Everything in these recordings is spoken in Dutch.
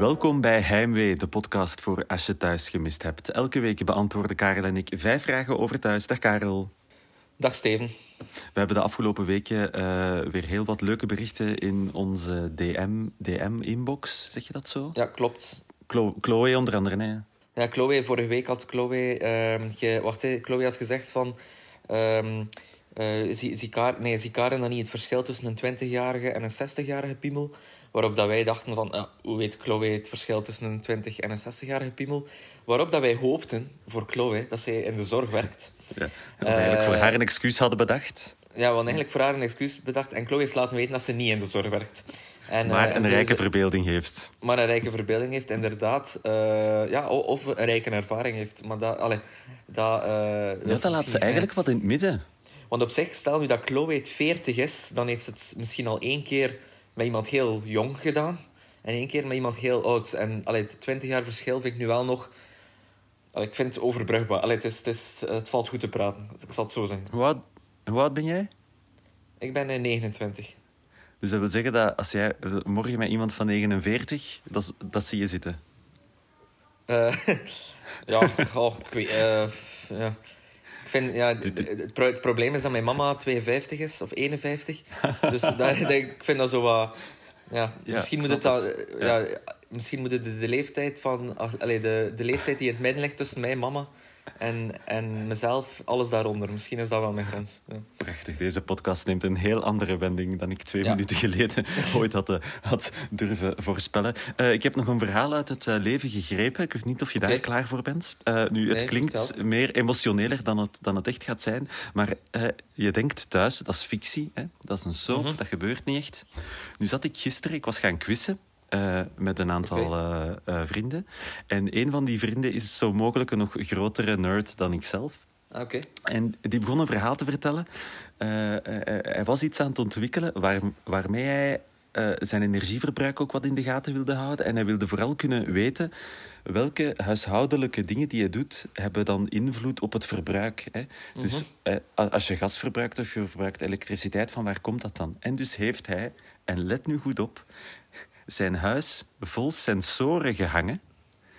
Welkom bij Heimwee, de podcast voor als je thuis gemist hebt. Elke week beantwoorden Karel en ik vijf vragen over thuis. Dag Karel. Dag Steven. We hebben de afgelopen weken uh, weer heel wat leuke berichten in onze DM, DM-inbox. Zeg je dat zo? Ja, klopt. Chlo Chloe onder andere, nee. Ja, Chloe, vorige week had Chloe, uh, ge, wacht, Chloe had gezegd van... Um, uh, zie, zie, nee, zie Karen dan niet het verschil tussen een 20-jarige en een 60-jarige piemel? Waarop dat wij dachten van, ja, hoe weet Chloe het verschil tussen een 20 en een 60-jarige piemel? Waarop dat wij hoopten voor Chloe dat zij in de zorg werkt. Ja, of eigenlijk voor haar een excuus hadden bedacht. Ja, we hadden eigenlijk voor haar een excuus bedacht. En Chloe heeft laten weten dat ze niet in de zorg werkt. En, maar een rijke verbeelding heeft. Maar een rijke verbeelding heeft, inderdaad. Uh, ja, of een rijke ervaring heeft. Maar dat, allee, dat, uh, ja, dat laat ze eigenlijk wat in het midden. Want op zich, stel nu dat Chloe 40 is, dan heeft ze het misschien al één keer met iemand heel jong gedaan. En één keer met iemand heel oud. En allee, het 20 jaar verschil vind ik nu wel nog... Allee, ik vind het overbrugbaar. Allee, het, is, het, is, het valt goed te praten. Ik zal het zo zeggen. Hoe oud, hoe oud ben jij? Ik ben 29. Dus dat wil zeggen dat als jij morgen met iemand van 49, dat, dat zie je zitten? Uh, ja, oh, ik weet... Uh, ja. Vind, ja, het, probleem is dat mijn mama 52 is, of 51. dus ik vind dat zo wat... Ja, misschien, moet het dan, ja. misschien moet het de, de leeftijd van... Allee, de, de leeftijd die in het midden ligt tussen mij en mama en, en mezelf, alles daaronder. Misschien is dat wel mijn grens. Ja. Prachtig. Deze podcast neemt een heel andere wending dan ik twee minuten geleden ooit had, uh, had durven voorspellen. Uh, ik heb nog een verhaal uit het uh, leven gegrepen. Ik weet niet of je daar klaar voor bent. nu, het klinkt meer emotioneler dan het, dan het echt gaat zijn. Maar je denkt thuis, dat is fictie. Hè? Dat is een soap, mm -hmm. dat gebeurt niet echt. Nu zat ik gisteren, ik was gaan quizzen. Uh, met een aantal okay. uh, uh, vrienden. En een van die vrienden is zo mogelijk een nog grotere nerd dan ikzelf. Okay. En die begon een verhaal te vertellen. hij was iets aan het ontwikkelen waar, waarmee hij zijn energieverbruik ook wat in de gaten wilde houden. En hij wilde vooral kunnen weten welke huishoudelijke dingen die je doet, hebben dan invloed op het verbruik. Hè? Dus mm -hmm. als je gas verbruikt of je verbruikt elektriciteit, van waar komt dat dan? En dus heeft hij, en let nu goed op, zijn huis vol sensoren gehangen.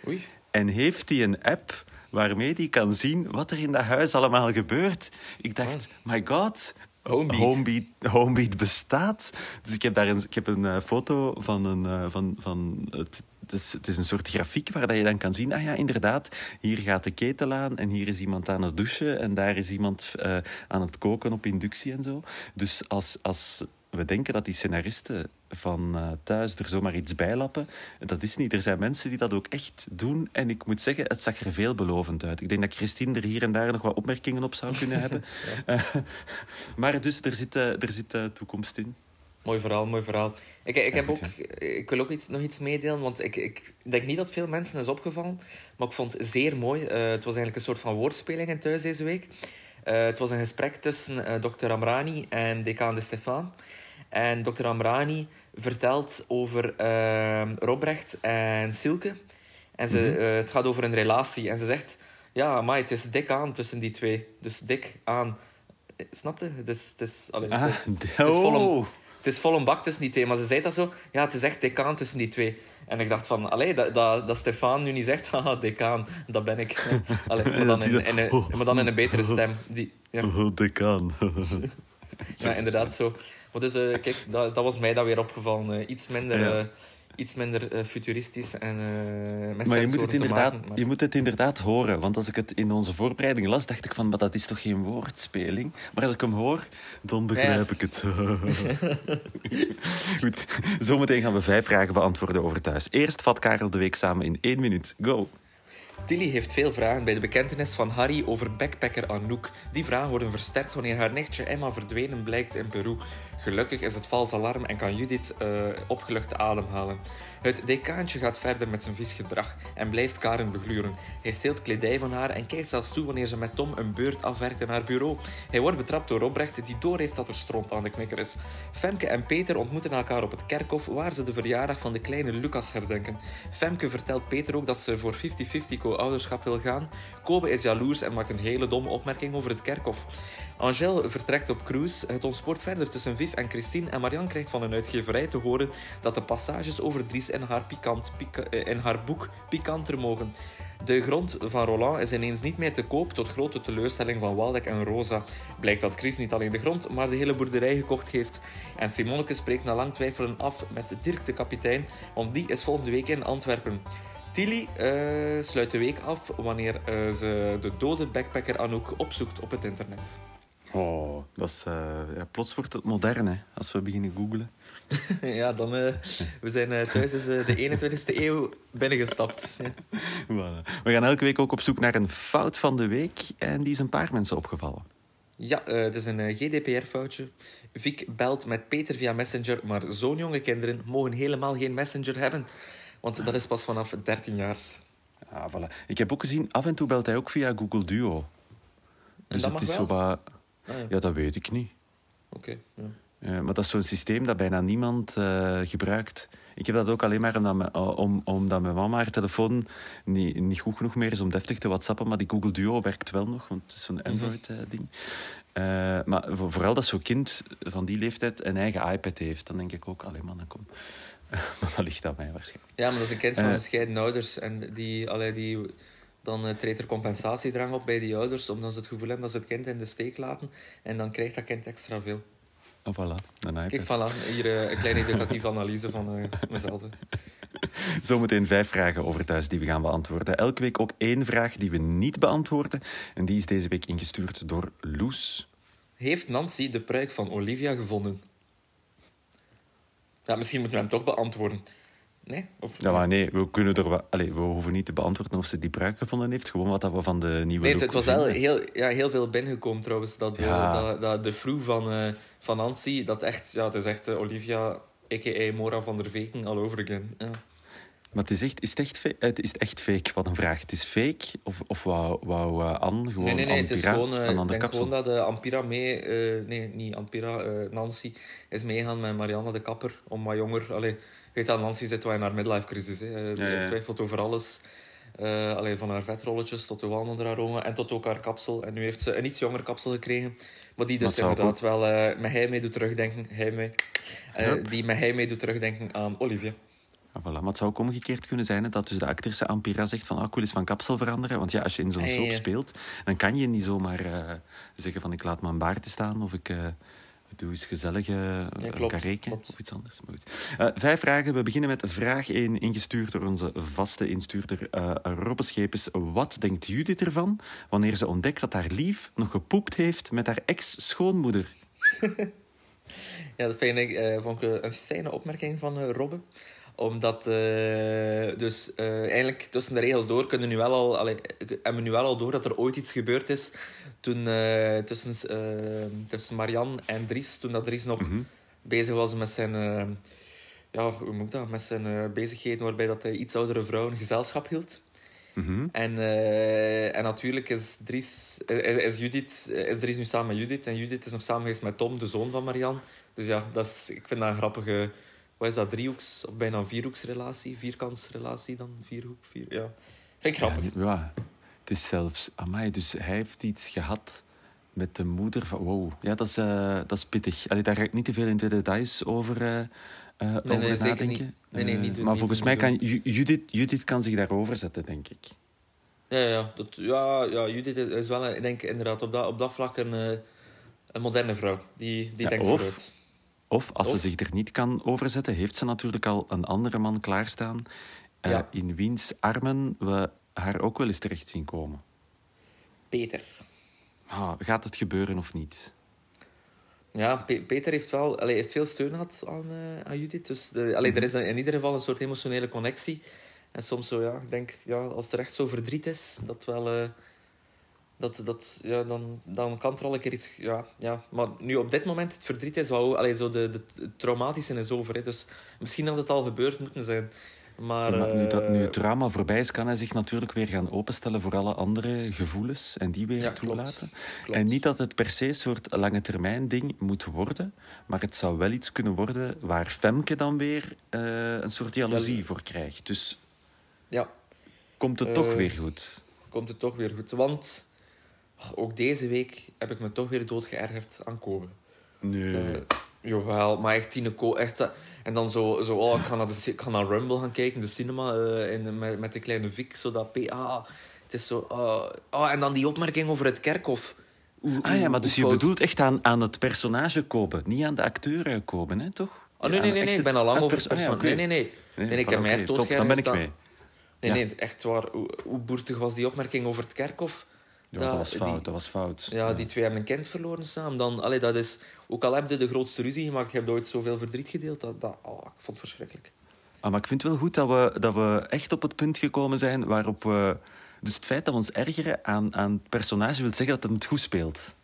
Oei. En heeft hij een app waarmee hij kan zien wat er in dat huis allemaal gebeurt. Ik dacht, oh. my god, Homebeat. Homebeat, Homebeat bestaat. Dus ik heb daar een, ik heb een uh, foto van een. Uh, van, van het, het, is, het is een soort grafiek waar dat je dan kan zien. Ah ja, inderdaad, hier gaat de ketel aan en hier is iemand aan het douchen en daar is iemand uh, aan het koken op inductie en zo. Dus als, als we denken dat die scenaristen van uh, thuis er zomaar iets bij lappen. Dat is niet. Er zijn mensen die dat ook echt doen. En ik moet zeggen, het zag er veelbelovend uit. Ik denk dat Christine er hier en daar nog wat opmerkingen op zou kunnen hebben. ja. uh, maar dus, er zit, uh, er zit toekomst in. Mooi verhaal, mooi verhaal. Ik, ik, heb ook, ik wil ook iets, nog iets meedelen, want ik, ik denk niet dat veel mensen is opgevallen, maar ik vond het zeer mooi. het was eigenlijk een soort van woordspeling in thuis deze week. het was een gesprek tussen dokter Amrani en decaan De Stefan. En dokter Amrani vertelt over uh, Robrecht en Silke. En ze, mm -hmm. uh, het gaat over een relatie. En ze zegt, ja, maar het is dik aan tussen die twee. Dus dik aan. Snapte? Het is, het is, allee, ah, het, is vol een, het is vol een bak tussen die twee. Maar ze zei dat zo, ja, het is echt dik aan tussen die twee. En ik dacht van, allee, dat, dat, dat Stefan nu niet zegt, haha, decaan, dat ben ik. Allee, maar, dan in, in, in, maar dan in een betere stem. Die, ja. Oh, decaan. ja, inderdaad zo. Maar dus, uh, kijk, dat, dat was mij dan weer opgevallen. Uh, iets minder... Ja. Uh, iets minder futuristisch en uh, Maar je moet, het inderdaad, maken, maar... je moet het inderdaad horen. Want als ik het in onze voorbereiding las, dacht ik van, maar dat is toch geen woordspeling? Maar als ik hem hoor, dan begrijp ja. ik het. Goed, zometeen gaan we vijf vragen beantwoorden over thuis. Eerst vat Karel de week samen in één minuut. Go! Tilly heeft veel vragen bij de bekentenis van Harry over backpacker Anouk. Die vragen worden versterkt wanneer haar nichtje Emma verdwenen blijkt in Peru. Gelukkig is het vals alarm en kan Judith uh, opgelucht ademhalen. Het decaantje gaat verder met zijn vies gedrag en blijft Karen begluren. Hij steelt kledij van haar en kijkt zelfs toe wanneer ze met Tom een beurt afwerkt in haar bureau. Hij wordt betrapt door Robrecht, die doorheeft dat er stront aan de knikker is. Femke en Peter ontmoeten elkaar op het kerkhof, waar ze de verjaardag van de kleine Lucas herdenken. Femke vertelt Peter ook dat ze voor 50-50 co-ouderschap wil gaan. Kobe is jaloers en maakt een hele domme opmerking over het kerkhof. Angel vertrekt op cruise. Het ontspoort verder tussen Viv en Christine. En Marianne krijgt van een uitgeverij te horen dat de passages over Dries in haar, pikant, pika- eh, in haar boek pikanter mogen. De grond van Roland is ineens niet meer te koop, tot grote teleurstelling van Waldek en Rosa. Blijkt dat Chris niet alleen de grond, maar de hele boerderij gekocht heeft. En Simoneke spreekt na lang twijfelen af met Dirk de kapitein, want die is volgende week in Antwerpen. Tilly eh, sluit de week af wanneer eh, ze de dode backpacker Anouk opzoekt op het internet. Oh, dat is, eh, ja, plots wordt het modern, hè, als we beginnen googlen. ja, dan... we zijn thuis is eh, de 21ste eeuw binnengestapt. Voilà. We gaan elke week ook op zoek naar een fout van de week. En die is een paar mensen opgevallen. Ja, het is een GDPR-foutje. Vic belt met Peter via Messenger, maar zo'n jonge kinderen mogen helemaal geen Messenger hebben. Want dat is pas vanaf 13 jaar. Ah, voilà. Ik heb ook gezien, af en toe belt hij ook via Google Duo. Dus dat het is wel? zo wat... Ah, ja. Ja, dat weet ik niet. Oké. ja. Eh, maar dat is zo'n systeem dat bijna niemand eh, gebruikt. Ik heb dat ook alleen maar omdat mijn, om, omdat mijn mama haar telefoon niet, niet goed genoeg meer is om deftig te whatsappen. Maar die Google Duo werkt wel nog, want het is zo'n Android-ding. maar voor- vooral dat zo'n kind van die leeftijd een eigen iPad heeft, dan denk ik ook, alleen maar dan kom. maar dat ligt aan mij waarschijnlijk. Ja, maar dat is een kind van Eh. gescheiden ouders. En die, allee, die, dan eh, treedt er compensatiedrang op bij die ouders, omdat ze het gevoel hebben dat ze het kind in de steek laten. En dan krijgt dat kind extra veel. Oh, voilà, een. Kijk, voilà, hier eh, een kleine educatieve analyse van mezelf. Zometeen vijf vragen over thuis die we gaan beantwoorden. Elke week ook één vraag die we niet beantwoorden. En die is deze week ingestuurd door Loes. Heeft Nancy de pruik van Olivia gevonden? Ja, misschien moeten we hem toch beantwoorden. Nee? Of... Ja, maar nee, we, kunnen er wel, allee, we hoeven niet te beantwoorden of ze die pruik gevonden heeft. Gewoon wat dat we van de nieuwe Nee, het, was wel heel, ja, heel veel binnengekomen trouwens. Dat, de- Ja. dat, dat de vrouw van, eh, van Nancy, dat echt, ja, het is echt eh, Olivia, a.k.a. Mora van der Veken, all over again. Ja. Maar het is echt, is het echt, fake? het is echt fake, wat een vraag. Het is fake? Of, of wou, wou eh, Anne gewoon nee, nee, nee, het is Ampira gewoon, eh, ik denk kapsel? gewoon dat eh, Ampira mee, nee, niet Ampira, Nancy is meegaan met Marianne de Kapper om wat jonger. Allee, weet dat, Nancy zit wel in haar midlife crisis. Hè. Ja, ja. Die twijfelt over alles. Allee, van haar vetrolletjes tot de walm onder haar ogen en tot ook haar kapsel. En nu heeft ze een iets jonger kapsel gekregen. Maar die dus inderdaad wel met hij mee doet terugdenken. Hij mee, die met hij mee doet terugdenken aan Olivia. Ah, voilà. Maar het zou ook omgekeerd kunnen zijn hè, dat dus de actrice Ampira zegt van ah, ik wil eens van kapsel veranderen. Want ja, als je in zo'n Ah, soap speelt, dan kan je niet zomaar eh, zeggen van ik laat mijn baard staan of ik eh, doe eens gezellig eh Ja, karreke klopt. of iets anders. Maar goed. Eh, vijf vragen. We beginnen met vraag 1, ingestuurd door onze vaste instuurder uh, Robbe Schepens. Wat denkt Judith ervan wanneer ze ontdekt dat haar lief nog gepoept heeft met haar ex-schoonmoeder? Ja, dat vind ik, eh, vond ik een fijne opmerking van eh, Robbe. Omdat, eh, dus eh, eigenlijk tussen de regels door kunnen nu wel al, allee, hebben we nu wel al door dat er ooit iets gebeurd is toen, eh, tussen, tussen Marianne en Dries, toen dat Dries nog Mhm. bezig was met zijn, ja, hoe moet ik dat, met zijn bezigheden waarbij dat hij iets oudere vrouwen gezelschap hield. Mhm. En, en natuurlijk is Dries, is, is, Judith, is Dries nu samen met Judith. En Judith is nog samen geweest met Tom, de zoon van Marianne. Dus ja, dat is, ik vind dat een grappige... Wat is dat? Driehoeks of bijna vierhoeksrelatie? Vierkantsrelatie dan? Vierhoek? Vier, ja. Vind ik grappig. Ja, ja, het is zelfs... Amai, dus hij heeft iets gehad met de moeder van... Wow, ja, dat is, eh, dat is pittig. Allee, daar ga ik niet te veel in de details over, eh, eh, over nee, zeker nadenken. niet. Nee, nee, niet doen, maar niet volgens doen, mij kan Ju- Judith, Judith kan zich daarover zetten, denk ik. Ja, ja, dat, ja, ja Judith is wel, ik denk inderdaad op dat, op dat vlak een, een moderne vrouw. Die, die Ja, denkt of- vooruit. Of als Of- ze zich er niet kan overzetten, heeft ze natuurlijk al een andere man klaarstaan. eh, Ja. In wiens armen we haar ook wel eens terecht zien komen. Peter. Ah, gaat het gebeuren of niet? Ja, Pe- Peter heeft wel allee, heeft veel steun gehad aan, aan Judith. Dus de, allee, er is in ieder geval een soort emotionele connectie. En soms zo, ja, ik denk, ja, als er echt zo verdriet is, dat wel... eh, dat, dat, ja, dan, dan kan er al een keer iets... Ja, ja. Maar nu op dit moment, het verdriet is wel... Allee, zo de, de, het traumatische is over. Hè. Dus misschien had het al gebeurd moeten zijn. Maar... Maar nu, dat, nu eh, het drama voorbij is, kan hij zich natuurlijk weer gaan openstellen voor alle andere gevoelens en die weer Ja, toelaten. klopt. En niet dat het per se een soort lange termijn ding moet worden, maar het zou wel iets kunnen worden waar Femke dan weer eh, een soort jaloezie voor krijgt. Dus Ja, komt het toch Eh, weer goed. komt het toch weer goed. Want ook deze week heb ik me toch weer dood geërgerd aan Kobe. Nee. Eh, Jawel, maar echt Tine Ko, echt... dat- En dan zo, zo oh, ik, ga naar de, ik ga naar Rumble gaan kijken, de cinema, eh, in, met, met de kleine Vic, zo dat P... Ah, het is zo... ah en dan die opmerking over het kerkhof. Ah ja, maar dus je bedoelt echt aan, aan het personage kopen, niet aan de acteur eh, kopen, hè, toch? Oh, nee, nee, nee, nee, ik ben al lang over het ah, ja, oké. Nee, nee, nee. Nee, ik heb mij doodgeërgerd Dan ben ik mee. Nee, Ja. nee, echt waar. Hoe, hoe boertig was die opmerking over het kerkhof? Ja, dat was die- fout, dat was fout. Ja, die twee hebben een kind verloren samen. Dan, allee, dat is, ook al heb je de grootste ruzie gemaakt, je hebt ooit zoveel verdriet gedeeld. Dat, dat, oh, ik vond het verschrikkelijk. Ah, maar ik vind het wel goed dat we, dat we echt op het punt gekomen zijn waarop we... Dus het feit dat we ons ergeren aan, aan het personage wil zeggen dat hem het goed speelt.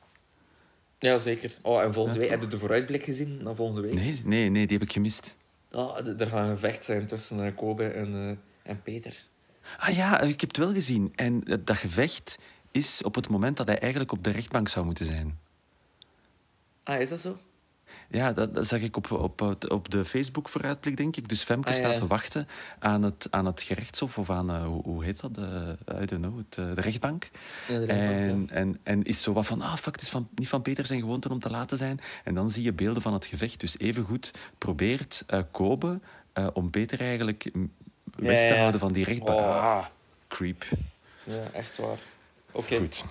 Ja, zeker. Oh, en volgende Ja, week, heb je de vooruitblik gezien naar volgende week? Nee, nee, nee, die heb ik gemist. Ah, d- er gaat een gevecht zijn tussen eh, Kobe en, eh, en Peter. Ah ja, ik heb het wel gezien. En eh, dat gevecht is op het moment dat hij eigenlijk op de rechtbank zou moeten zijn. Ah, is dat zo? Ja, dat, dat zag ik op, op, op de Facebook-vooruitblik, denk ik. Dus Femke Ah, ja. staat te wachten aan het, aan het gerechtshof, of aan, eh, hoe, hoe heet dat? De, I don't know, het, eh, de rechtbank. Ja, de rechtbank, en, en, en is zo wat van, ah, fuck, het is van, niet van Peter zijn gewoonte om te laten zijn. En dan zie je beelden van het gevecht. Dus evengoed probeert eh Kobe om Peter eigenlijk weg te houden van die rechtbank. Oh. Ah, creep. Ja, echt waar. Oké. Goed.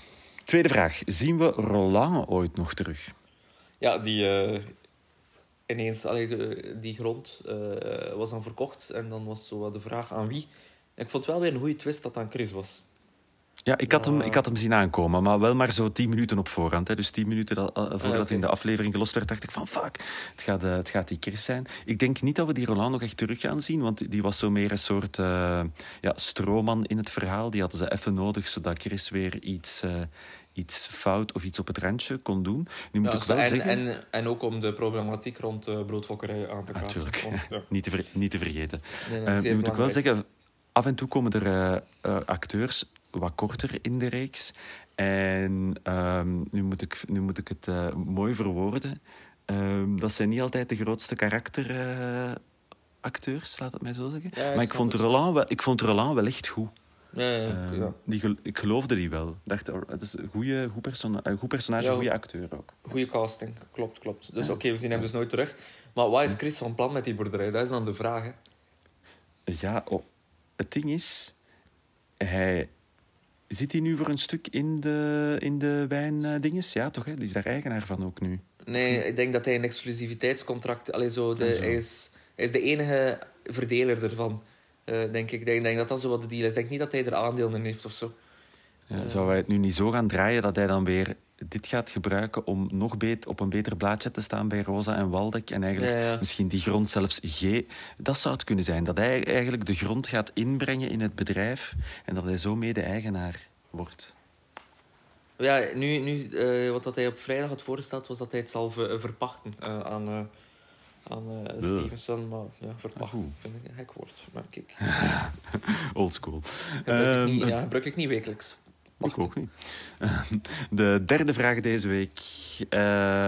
Tweede vraag. Zien we Roland ooit nog terug? Ja, die... eh, ineens, allee, die grond eh, was dan verkocht. En dan was zo wat de vraag aan wie. En ik vond het wel weer een goede twist dat aan Chris was. Ja, ik had, hem, ik had hem zien aankomen, maar wel maar zo tien minuten op voorhand. Hè. Dus tien minuten dat, eh, voordat Ah, oké. in de aflevering gelost werd, dacht ik van fuck, het gaat, eh, het gaat die Chris zijn. Ik denk niet dat we die Roland nog echt terug gaan zien, want die was zo meer een soort eh, ja, stroomman in het verhaal. Die hadden ze even nodig, zodat Chris weer iets, iets fout of iets op het randje kon doen. Nu moet Ja, ik wel en, zeggen... en, en ook om de problematiek rond uh, broodfokkerij aan te kaarten. Natuurlijk, Want, ja. niet, te niet te vergeten. Nee, nu moet ik wel zeggen, af en toe komen er acteurs wat korter in de reeks. En ehm, nu, moet ik, nu moet ik het eh, mooi verwoorden. Ehm, dat zijn niet altijd de grootste karakteracteurs, laat het mij zo zeggen. Ja, ik maar ik vond, het. Roland wel, ik vond Roland wel echt goed. Ja, ja, Ehm, ja. die, gel- ik geloofde die wel. Dacht, oh, het is een goede, goed, goed personage, een goede acteur ook. Goeie casting, klopt, klopt. Dus oké, we zien hem dus nooit terug. Maar wat is Chris van plan met die boerderij? Dat is dan de vraag. Hè? Ja, oh, het ding is, hij zit hij nu voor een stuk in de, in de wijndinges? ja, toch? Hè? Die is daar eigenaar van ook nu. Nee, ik denk dat hij een exclusiviteitscontract... Allee, zo de, Ah, zo. Hij, is, hij is de enige verdeler ervan, eh, denk ik. Ik denk, denk dat dat zo wat de deal is. Ik denk niet dat hij er aandelen in heeft of zo. Ja, zou hij het nu niet zo gaan draaien dat hij dan weer dit gaat gebruiken om nog beet, op een beter blaadje te staan bij Rosa en Waldek en eigenlijk Ja, ja. misschien die grond zelfs G... Dat zou het kunnen zijn, dat hij eigenlijk de grond gaat inbrengen in het bedrijf en dat hij zo mede-eigenaar wordt. Ja, nu, nu eh, wat dat hij op vrijdag had voorgesteld, was dat hij het zal ver- verpachten eh, aan, eh aan Stevenson. Maar ja, verpachten Ah, vind ik een gek woord. Maar kijk, Oldschool. gebruik, ik niet, Ehm, ja, gebruik ik niet wekelijks. Ik ook niet. De derde vraag deze week eh,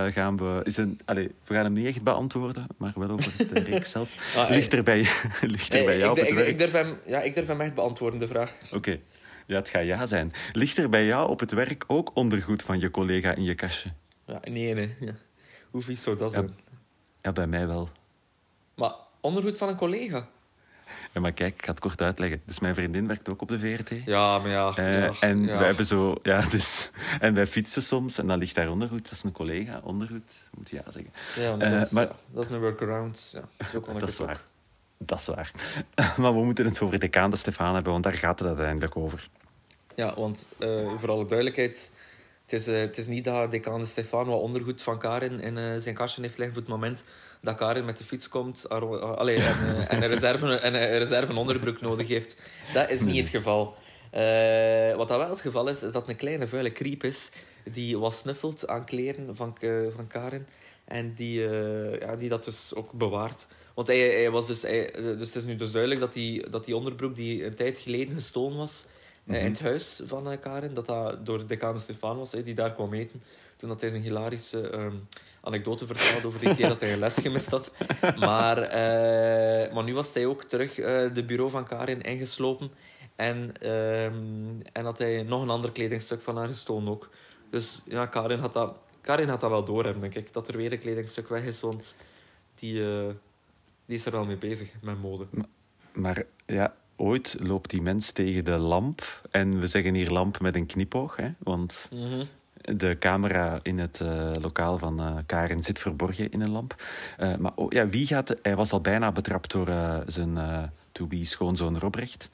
gaan we... Is een, allez, we gaan hem niet echt beantwoorden, maar wel over de reeks zelf. Ah, ligt er bij, ligt er bij Eh, jou ik, op het ik, werk? ik, durf hem, ja, ik durf hem echt beantwoorden, de vraag. Oké. Ja, het gaat ja zijn. Ligt er bij jou op het werk ook ondergoed van je collega in je kastje? Ja, nee, nee. Ja. Hoe vies zou dat Ja. zijn? Ja, bij mij wel. Maar ondergoed van een collega? Maar kijk, ik ga het kort uitleggen. Dus mijn vriendin werkt ook op de VRT. Ja, maar ja. Eh, ja, en ja. wij hebben zo, ja, dus, en wij fietsen soms en dan ligt daar ondergoed. Dat is een collega, ondergoed, moet je ja zeggen. Ja, maar Eh, dat, is, maar- dat is een workaround. Ja, Dat is het ook. waar. Dat is waar. Maar we moeten het over de Stefan hebben, want daar gaat het uiteindelijk over. Ja, want eh, voor alle duidelijkheid, het is, het is niet dat decaan de Stefan wat ondergoed van Karin in zijn kastje heeft liggen voor het moment dat Karin met de fiets komt allee, en, eh, en, een reserve, en een reserve onderbroek nodig heeft. Dat is niet het geval. Eh, wat dat wel het geval is, is dat een kleine vuile kriep is die wat snuffelt aan kleren van, eh, van Karin en die, ja, die dat dus ook bewaart. Want hij, hij was dus, hij- dus het is nu dus duidelijk dat die, dat die onderbroek die een tijd geleden gestolen was, in het huis van Karen, dat dat door decaan Stefan was, die daar kwam eten. Toen dat hij zijn hilarische ehm, anekdote vertelde over die keer dat hij een les gemist had. Maar, eh, maar nu was hij ook terug eh de bureau van Karin ingeslopen. En, ehm, en had hij nog een ander kledingstuk van haar gestolen ook. Dus ja, Karin had dat, Karin gaat dat wel doorhebben, denk ik. Dat er weer een kledingstuk weg is, want die, eh, die is er wel mee bezig met mode. Maar ja, ooit loopt die mens tegen de lamp. En we zeggen hier lamp met een knipoog, hè? want Mhm. De camera in het eh, lokaal van eh, Karen zit verborgen in een lamp. Eh, maar oh, ja, wie gaat... hij was al bijna betrapt door zijn eh to-be schoonzoon Robrecht.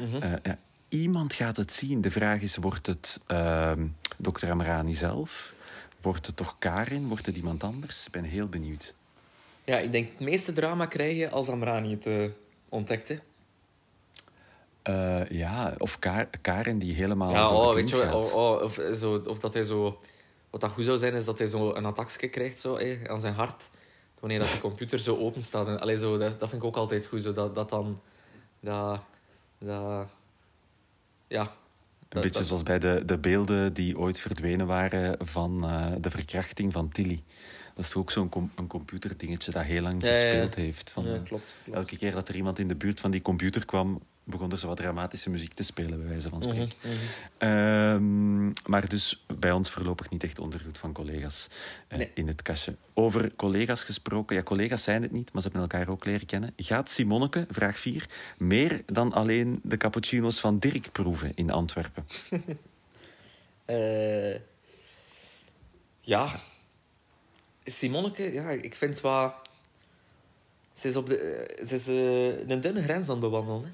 Mhm. Ja, iemand gaat het zien. De vraag is, wordt het ehm dokter Amrani zelf? Wordt het toch Karin? Wordt het iemand anders? Ik ben heel benieuwd. Ja, ik denk het meeste drama krijg je als Amrani het eh, Eh, ja, of Ka- Karen die helemaal Ja, oh, weet je. Oh, oh, of, zo, of dat hij zo... Wat dat goed zou zijn, is dat hij zo een attackje krijgt zo, hé, aan zijn hart. Wanneer dat de computer zo open staat. En, allee, zo, dat, dat vind ik ook altijd goed. Zo, dat, dat dan... Dat, dat, ja. Een beetje zoals bij de, de beelden die ooit verdwenen waren van eh, de verkrachting van Tilly. Dat is toch ook zo'n com- een computerdingetje dat heel lang Ja, ja, ja. gespeeld heeft. Van, Ja, eh, klopt. klopt. elke keer dat er iemand in de buurt van die computer kwam, begon er zo wat dramatische muziek te spelen, bij wijze van spreken. Mhm, mhm. Ehm, maar dus bij ons voorlopig niet echt ondergoed van collega's eh, Nee. in het kastje. Over collega's gesproken. Ja, collega's zijn het niet, maar ze hebben elkaar ook leren kennen. Gaat Simonneke, vraag 4, meer dan alleen de cappuccino's van Dirk proeven in Antwerpen? Eh, ja. Simonneke, ja, ik vind wat... Ze is, op de, ze is eh, een dunne grens aan het bewandelen. Hè.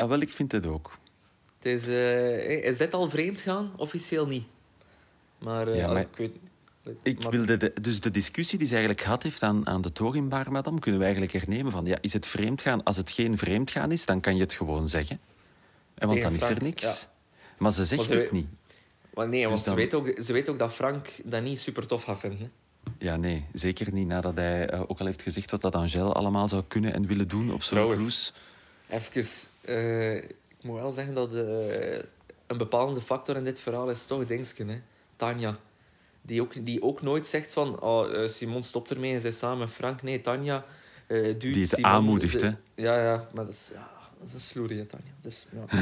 Ja, wel, ik vind het ook. Het is, eh, is dit al vreemd gaan? Officieel niet. Maar, eh, Ja, maar- ik weet... Ik wilde de, dus de discussie die ze eigenlijk gehad heeft aan, aan de toog in Baarmadam, kunnen we eigenlijk hernemen van, ja, is het vreemdgaan? Als het geen vreemdgaan is, dan kan je het gewoon zeggen. En want dan is er niks. ja. Maar ze zegt Maar ze het niet. Maar nee, want Dus dan- ze, weet ook, ze weet ook dat Frank dat niet super tof gaat vinden. Ja, nee, zeker niet nadat hij ook al heeft gezegd wat dat Angel allemaal zou kunnen en willen doen op zo'n cruise. Even, eh, ik moet wel zeggen dat eh, een bepalende factor in dit verhaal is toch Dingsken, hè. Tanja. Die ook, die ook nooit zegt van, oh, Simon stopt ermee en zij samen met Frank. Nee, Tanja eh duwt Die het Simon aanmoedigt, de- hè. Ja, ja, maar dat is, ja, dat is een sloerie, Tanja. Dus, ja.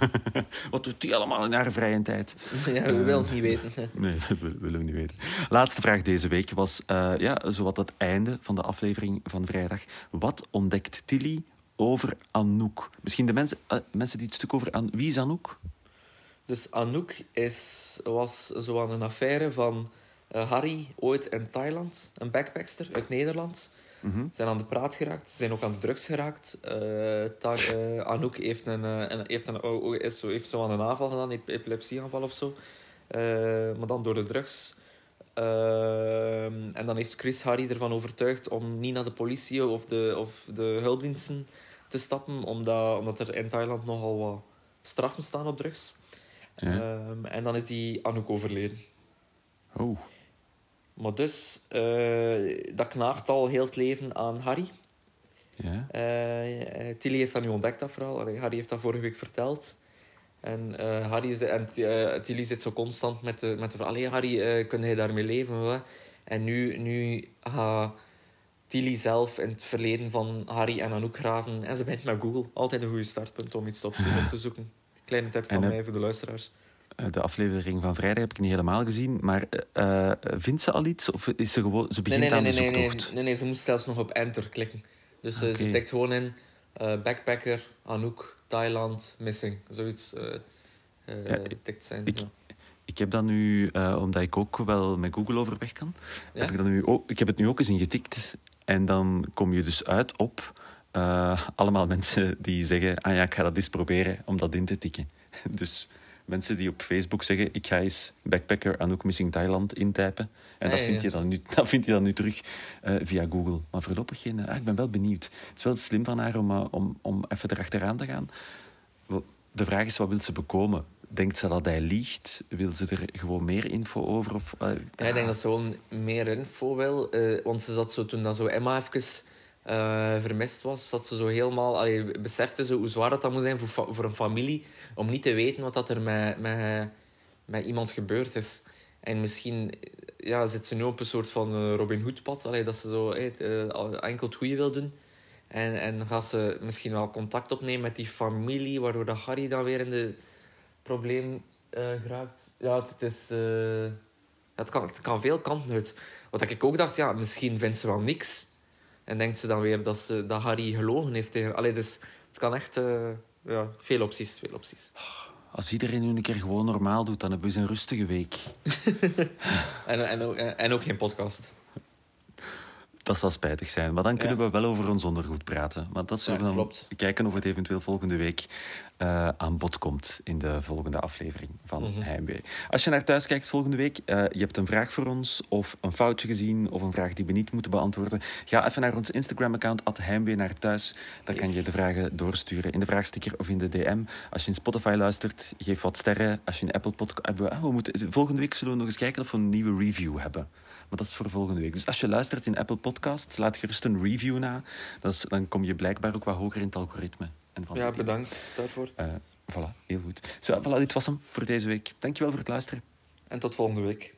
Wat doet die allemaal in haar vrije tijd? ja, we willen het niet weten. Nee, dat willen we niet weten. Laatste vraag deze week was ja, zowat het einde van de aflevering van vrijdag. Wat ontdekt Tilly over Anouk? Misschien de mensen, eh, mensen die het stuk over... An Wie is Anouk? Dus Anouk is, was zo aan een affaire van eh, Harry, ooit in Thailand, een backpackster uit Nederland. Mhm. Ze zijn aan de praat geraakt, ze zijn ook aan de drugs geraakt. Eh, Anouk heeft, een, een, heeft, een, oh, oh, is zo, heeft zo aan een aanval gedaan, een epilepsieaanval of zo. Maar dan door de drugs. Ehm, en dan heeft Chris Harry ervan overtuigd om niet naar de politie of de, of de hulpdiensten te stappen, omdat, omdat er in Thailand nogal wat straffen staan op drugs. Ja. Ehm, en dan is die Anouk overleden. Oh. Maar dus, eh, dat knaagt al heel het leven aan Harry. Ja. Eh, eh, Tilly heeft dat nu ontdekt, dat verhaal. Harry heeft dat vorige week verteld. En, Harry is, en Tilly zit zo constant met de, met de vraag... Allee, Harry, kun jij daarmee leven? Wat? En nu, nu gaat Tilly zelf in het verleden van Harry en Anouk graven. En ze begint met Google. Altijd een goede startpunt om iets op te zoeken. Kleine tip van En, eh, mij voor de luisteraars. Eh, De aflevering van vrijdag heb ik niet helemaal gezien, maar eh, vindt ze al iets? Of is ze gewoon... Ze begint nee, nee, aan nee, de nee, nee, zoektocht? nee, nee, ze moest zelfs nog op enter klikken. Dus ze tikt gewoon in backpacker, Anouk, Thailand, missing. Zoiets eh, Ja, ik- tikt zijn. ik- ja. Ik heb dat nu, omdat ik ook wel met Google overweg kan, Ja? heb ik, dat nu ook, ik heb het nu ook eens ingetikt. En dan kom je dus uit op eh, allemaal mensen die zeggen, ah ja, ik ga dat eens proberen om dat in te tikken. Dus mensen die op Facebook zeggen, ik ga eens backpacker Anouk Missing Thailand intypen. En Ah, dat, ja, vind ja. je dan nu, dat vind je dan nu terug eh, via Google. Maar voorlopig geen... eh, ah, ik ben wel benieuwd. Het is wel slim van haar om, om, om even erachteraan te gaan. De vraag is, wat wil ze bekomen? Denkt ze dat hij liegt? Wil ze er gewoon meer info over? Eh, Ja, ik denk dat ze gewoon meer info wil. eh, want ze zat zo, toen dat zo Emma even eh, vermist was, zat ze zo helemaal... Allee, besefte ze hoe zwaar dat, dat moet zijn voor, voor een familie om niet te weten wat dat er met, met, met iemand gebeurd is. En misschien ja, zit ze nu op een soort van Robin Hood-pad. Dat ze zo eh, enkel het goede wil doen. En, en gaat ze misschien wel contact opnemen met die familie, waardoor dat Harry dan weer in de probleem eh, geraakt. Ja, het is... eh, Het kan, het kan veel kanten uit. Wat ik ook dacht, ja, misschien vindt ze wel niks. En denkt ze dan weer dat, ze, dat Harry gelogen heeft tegen Allee, dus het kan echt... eh, ja, veel opties, veel opties. Als iedereen nu een keer gewoon normaal doet, dan hebben we een rustige week. En, en, ook- en ook geen podcast. Dat zal spijtig zijn. Maar dan kunnen Ja. we wel over ons ondergoed praten. Maar dat zullen Ja, we dan kijken of het eventueel volgende week eh, aan bod komt in de volgende aflevering van Mhm. Heimwee. Als je naar thuis kijkt volgende week, eh, je hebt een vraag voor ons of een foutje gezien of een vraag die we niet moeten beantwoorden, ga even naar ons Instagram-account Heimwee naar thuis. Daar kan je de vragen doorsturen in de vraagsticker of in de DM. Als je in Spotify luistert, geef wat sterren. Als je in Apple Podcast... we moeten, volgende week zullen we nog eens kijken of we een nieuwe review hebben. Maar dat is voor volgende week. Dus als je luistert in Apple Podcasts, laat gerust een review na. Dat is, dan kom je blijkbaar ook wat hoger in het algoritme. En van Ja, bedankt daarvoor. Eh, voilà, heel goed. Zo, voilà, dit was hem voor deze week. Dankjewel voor het luisteren. En tot volgende week.